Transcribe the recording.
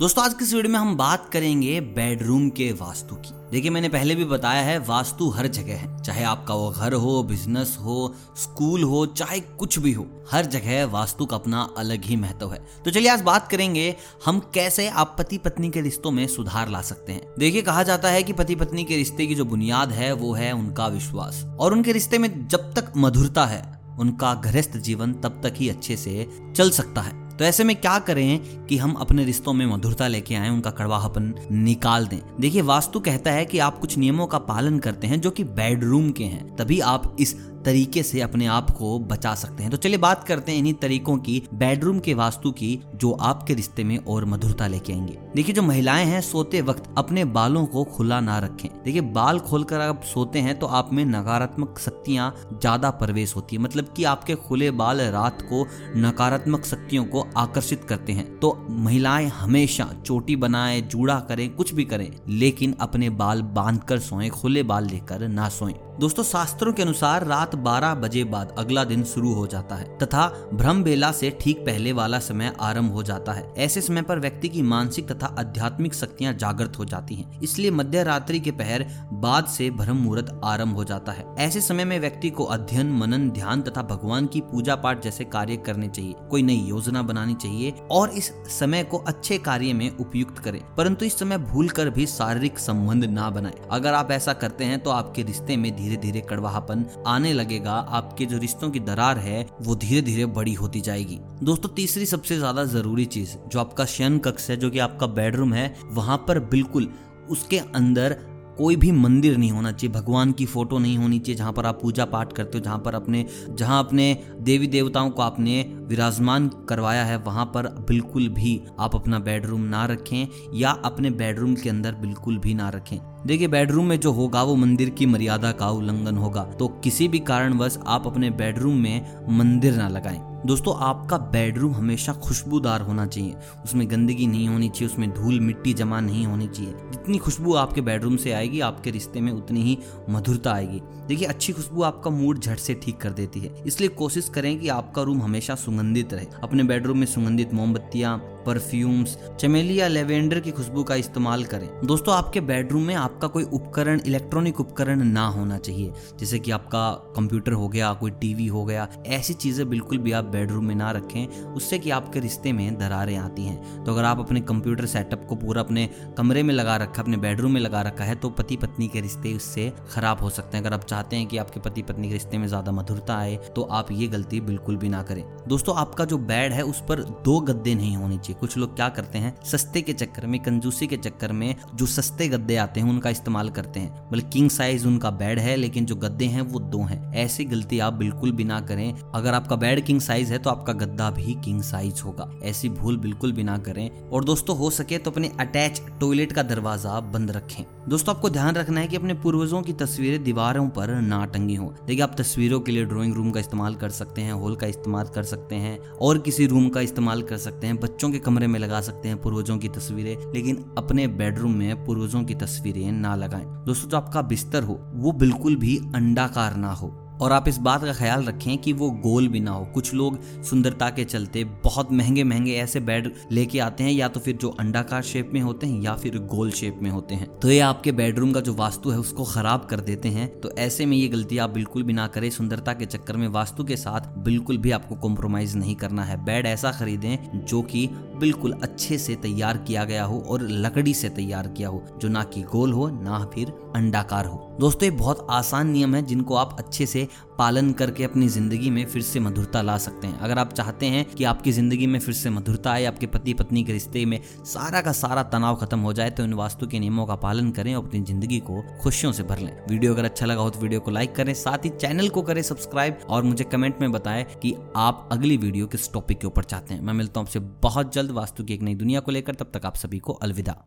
दोस्तों, आज की इस वीडियो में हम बात करेंगे बेडरूम के वास्तु की। देखिए, मैंने पहले भी बताया है, वास्तु हर जगह है। चाहे आपका वो घर हो बिज़नेस हो स्कूल हो, चाहे कुछ भी हो, हर जगह वास्तु का अपना अलग ही महत्व है। तो चलिए, आज बात करेंगे, हम कैसे आप पति पत्नी के रिश्तों में सुधार ला सकते हैं। देखिए, कहा जाता है कि पति पत्नी के रिश्ते की जो बुनियाद है, वो है उनका विश्वास। और उनके रिश्ते में जब तक मधुरता है, उनका गृहस्थ जीवन तब तक ही अच्छे से चल सकता है। तो ऐसे में क्या करें कि हम अपने रिश्तों में मधुरता लेके आए, उनका कड़वाहपन निकाल दें। देखिए, वास्तु कहता है कि आप कुछ नियमों का पालन करते हैं जो कि बेडरूम के हैं। तभी आप इस तरीके से अपने आप को बचा सकते हैं। तो चलिए बात करते हैं इन्हीं तरीकों की बेडरूम के वास्तु की, जो आपके रिश्ते में और मधुरता लेके आएँगे। देखिए, जो महिलाएँ हैं, सोते वक्त अपने बालों को खुला ना रखें। देखिए, बाल खोलकर आप सोते हैं तो आप में नकारात्मक शक्तियाँ ज़्यादा प्रवेश होती है। मतलब कि आपके खुले बाल रात को नकारात्मक शक्तियों को आकर्षित करते हैं। तो महिलाएँ हमेशा चोटी बनाए, जूड़ा करें, कुछ भी करें, लेकिन अपने बाल बाँध कर सोए, खुले बाल लेकर ना सोएँ। दोस्तों, शास्त्रों के अनुसार रात 12 बजे बाद अगला दिन शुरू हो जाता है, तथा भ्रम बेला से ठीक पहले वाला समय आरंभ हो जाता है। ऐसे समय पर व्यक्ति की मानसिक तथा आध्यात्मिक शक्तियाँ जागृत हो जाती हैं, इसलिए मध्य रात्रि के पहर बाद से ब्रह्म मुहूर्त आरंभ हो जाता है। ऐसे समय में व्यक्ति को अध्ययन, मनन, ध्यान तथा भगवान की पूजा पाठ जैसे कार्य करने चाहिए, कोई नई योजना बनानी चाहिए, और इस समय को अच्छे कार्य में उपयुक्त करें। परंतु इस समय भूल कर भी शारीरिक संबंध ना बनाए। अगर आप ऐसा करते हैं तो आपके रिश्ते में धीरे धीरे कड़वाहापन आने लगेगा, आपके जो रिश्तों की दरार है, वो धीरे धीरे बड़ी होती जाएगी। दोस्तों, तीसरी सबसे ज़्यादा ज़रूरी चीज़, जो आपका शयन कक्ष है, जो कि आपका बेडरूम है, वहाँ पर बिल्कुल उसके अंदर कोई भी मंदिर नहीं होना चाहिए। भगवान की फ़ोटो नहीं होनी चाहिए, जहाँ पर आप पूजा पाठ करते हो, जहाँ पर अपने, जहाँ अपने देवी देवताओं को आपने विराजमान करवाया है, वहाँ पर बिल्कुल भी आप अपना बेडरूम ना रखें, या अपने बेडरूम के अंदर बिल्कुल भी ना रखें। देखिए बेडरूम में जो होगा वो मंदिर की मर्यादा का उल्लंघन होगा। तो किसी भी कारणवश आप अपने बेडरूम में मंदिर ना लगाएँ। दोस्तों, आपका बेडरूम हमेशा खुशबूदार होना चाहिए। उसमें गंदगी नहीं होनी चाहिए, उसमें धूल मिट्टी जमा नहीं होनी चाहिए। जितनी खुशबू आपके बेडरूम से आएगी, आपके रिश्ते में उतनी ही मधुरता आएगी। देखिए, अच्छी खुशबू आपका मूड झट से ठीक कर देती है। इसलिए कोशिश करें कि आपका रूम हमेशा सुगंधित रहे। अपने बेडरूम में सुगंधित मोमबत्तियाँ परफ्यूम्स चमेली या लेवेंडर की खुशबू का इस्तेमाल करें। दोस्तों, आपके बेडरूम में आपका कोई उपकरण इलेक्ट्रॉनिक उपकरण ना होना चाहिए। जैसे कि आपका कंप्यूटर हो गया, कोई टीवी हो गया, ऐसी चीज़ें बिल्कुल भी आप बेडरूम में ना रखें। उससे कि आपके रिश्ते में दरारें आती हैं। तो अगर आप अपने कंप्यूटर सेटअप को पूरा अपने कमरे में लगा रखा, अपने बेडरूम में लगा रखा है तो पति पत्नी के रिश्ते उससे खराब हो सकते हैं। अगर आप चाहते हैं कि आपके पति पत्नी के रिश्ते में ज़्यादा मधुरता आए तो आप ये गलती बिल्कुल भी ना करें। दोस्तों, आपका जो बेड है, उस पर दो गद्दे नहीं होने चाहिए। कुछ लोग क्या करते हैं, सस्ते के चक्कर में, कंजूसी के चक्कर में जो सस्ते गद्दे आते हैं, उनका इस्तेमाल करते हैं। मतलब किंग साइज़ उनका बेड है, लेकिन जो गद्दे हैं, वो दो हैं। ऐसी गलती आप बिल्कुल भी ना करें। अगर आपका बेड किंग साइज़ है तो आपका गद्दा भी किंग साइज़ होगा। ऐसी भूल बिल्कुल भी ना करें। और दोस्तों, हो सके तो अपने अटैच टॉयलेट का दरवाज़ा बंद रखें। दोस्तों, आपको ध्यान रखना है कि अपने पूर्वजों की तस्वीरें दीवारों पर ना टंगी हो। देखिए, आप तस्वीरों के लिए ड्राइंग रूम का इस्तेमाल कर सकते हैं, हॉल का इस्तेमाल कर सकते हैं, और किसी रूम का इस्तेमाल कर सकते हैं, बच्चों के कमरे में लगा सकते हैं पूर्वजों की तस्वीरें, लेकिन अपने बेडरूम में पूर्वजों की तस्वीरें ना लगाएँ। दोस्तों, जो आपका बिस्तर हो, वो बिल्कुल भी अंडाकार ना हो। और आप इस बात का ख्याल रखें कि वो गोल भी ना हो। कुछ लोग सुंदरता के चलते बहुत महँगे महँगे ऐसे बेड लेके आते हैं, या तो फिर जो अंडाकार शेप में होते हैं, या फिर गोल शेप में होते हैं। तो ये आपके बेडरूम का जो वास्तु है, उसको खराब कर देते हैं। तो ऐसे में ये गलती आप बिल्कुल भी ना करें। सुंदरता के चक्कर में वास्तु के साथ बिल्कुल भी आपको कॉम्प्रोमाइज नहीं करना है। बेड ऐसा खरीदें, जो कि बिल्कुल अच्छे से तैयार किया गया हो और लकड़ी से तैयार किया हो, जो ना कि गोल हो, ना फिर अंडाकार हो। दोस्तों, ये बहुत आसान नियम है जिनको आप अच्छे से पालन करके अपनी ज़िंदगी में फिर से मधुरता ला सकते हैं। अगर आप चाहते हैं कि आपकी ज़िंदगी में फिर से मधुरता आए, आपके पति पत्नी के रिश्ते में सारा का सारा तनाव खत्म हो जाए तो इन वास्तु के नियमों का पालन करें और अपनी ज़िंदगी को खुशियों से भर लें। वीडियो अगर अच्छा लगा हो तो वीडियो को लाइक करें, साथ ही चैनल को करें सब्सक्राइब और मुझे कमेंट में बताएँ कि आप अगली वीडियो किस टॉपिक के ऊपर चाहते हैं। मैं मिलता हूँ आपसे बहुत जल्द वास्तु की एक नई दुनिया को लेकर, तब तक आप सभी को अलविदा।